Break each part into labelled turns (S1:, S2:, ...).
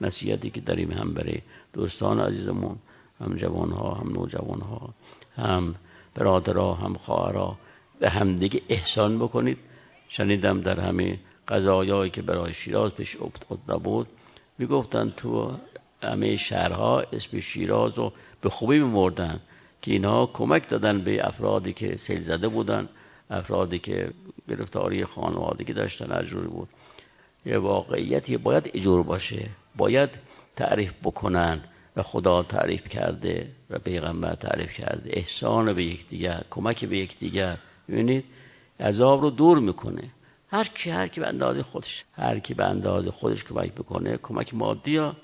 S1: نصیحتی که داریم هم برای دوستان عزیزمون هم جوان ها هم نوجوان ها هم برادرها هم خواهرها به همدیگه احسان بکنید. شنیدم در همه قضایایی که برای شیراز پیش افتاده بود می‌گفتن تو همه شهرها اسم شیراز رو به خوبی میمردن که اینها کمک دادن به افرادی که سیل زده بودن افرادی که گرفتاری خانوادگی داشتن اجوری بود. یه واقعیتی باید اجور باشه. باید تعریف بکنن و خدا تعریف کرده و پیغمبر تعریف کرده. احسان به یکدیگر کمک به یکدیگر. ببینید عذاب رو دور می‌کنه. هر کی هر کی به اندازه خودش هر کی به اندازه خودش کمک بکنه کمک مادی یا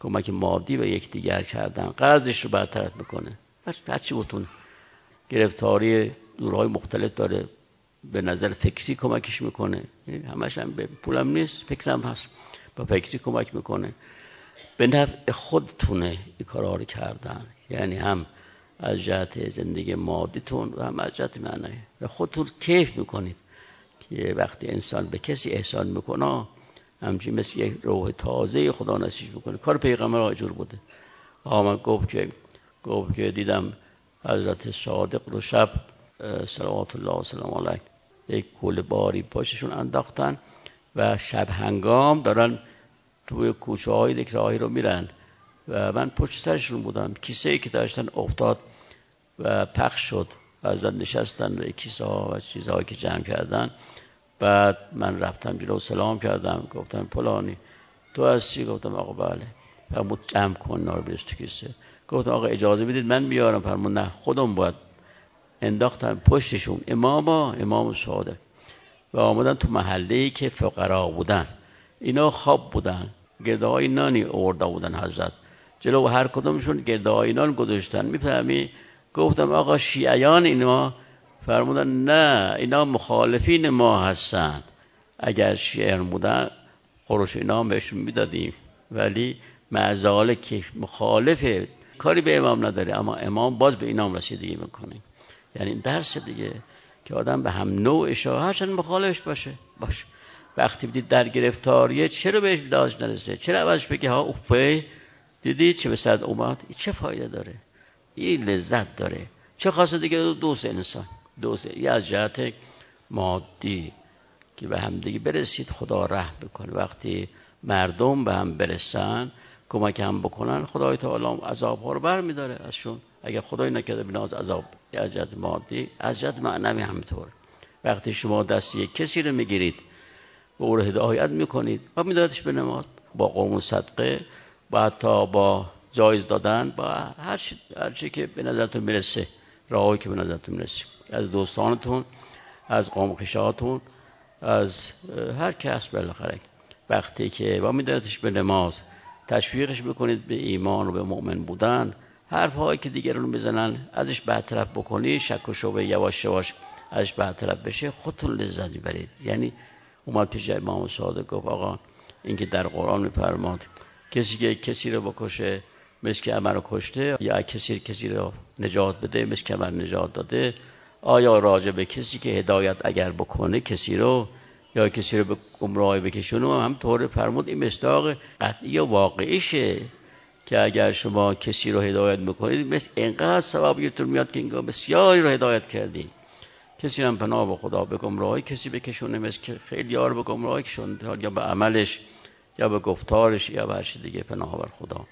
S1: کمک مادی به یکدیگر کردن. قرضش رو برطرف می‌کنه. هر چی بتونه. گرفتاری دورهای مختلف داره. به نظر فکری کمکش می‌کنه. همش هم به پولم نیست فکرم هست. با فکری کمک می‌کنه. به نفع خودتونه این کارا رو کردن. یعنی هم از جهت زندگی مادیتون و هم از جهت معنی. و خودتون کیف می‌کنید که وقتی انسان به کسی احسان می‌کنه همچین مثل یک روح تازه خدا نصیب می‌کنه. کار پیغمبر آجور بوده. آمد گفت که گفت که دیدم حضرت صادق رو شب صلوات الله و سلام علیه. یک کل باری پاششون انداختن و شب هنگام دارن توی کوچه های یک راهی رو میرن. و من پشت سرشون بودم. کیسه که داشتن افتاد و پخش شد. از نشستن کیسه ها و چیزهایی که جمع کردن. بعد من رفتم جلو سلام کردم. گفتم پلانی تو هستی؟ گفتم آقا بله. فرمود جمع کن نار تو کیسه. گفتم آقا اجازه بدید من بیارم؟ فرمود نه خودم باید انداختن پشتشون. اماما امام صادق. و آمدن تو محله ای که فقرا بودن. اینا خواب بودن. گردهای نانی اورده بودن حضرت. جلو هر کدومشون گردهای نان گذاشتن. می‌فهمی؟ گفتم آقا شیعیان اینا فرمودن نه اینا مخالفین ما هستن. اگر شیعه بودن خورش اینا بهشون می‌دادیم. ولی معزاله که مخالف کاری به امام نداره. اما امام باز به اینام رسیدگی می‌کنه. یعنی درس دیگه که آدم به هم نوعش هرچند مخالفش باشه. باشه وقتی بدید در گرفتاریه چرا بهش داشت نرسه؟ چرا اولش بگه ها اوپه دیدی چه به صد اومد؟ چه فایده داره؟ این لذت داره. چه خاصه دیگه دوست انسان. دوست یه از جهت مادی که به هم دیگه برسید خدا رحم بکنه. وقتی مردم به هم برسن کمک هم بکنن. خدای تعالی عذاب ها رو بر میداره ازشون. اگر خدای نکرده بناز عذاب از جهت مادی از جهت معنوی همینطور. وقتی شما دست یک کسی رو می‌گیرید و او رو هدایت می‌کنید و میدادش به نماز با قوم صدقه و حتی با جایز دادن با هر چی, هر چی که به نظرتون می‌رسه راهی که به نظرتون می‌رسه. از دوستانتون از قوم خشاتون از هر کس بالاخره. وقتی که با میدادش به نماز تشویقش بکنید به ایمان و به مؤمن بودن. حرف هایی که دیگران بزنن ازش برطرف بکنی شک و شبه یواش یواش ازش برطرف بشه خودتون لذت می‌برید. یعنی اومد پیش امام صادق گفت آقا این که در قرآن میفرماد کسی که کسی رو بکشه مثل که رو کشته یا کسی کسی رو نجات بده مثل که عمر نجات داده آیا راجع به کسی که هدایت اگر بکنه کسی رو یا کسی رو به گمراهی بکشونه هم طور فرمود این مستاق قطعی و واقعیشه که اگر شما کسی رو هدایت بکنید مثل اینقدر ثواب یتون میاد که اینگاه بسیاری رو هدایت کردید کسی هم پناه به خدا به گمراهی کسی بکشونه مثل که خیلی یار به گمراهی کشون یا به عملش یا به گفتارش یا به هر دیگه پناه بر خدا.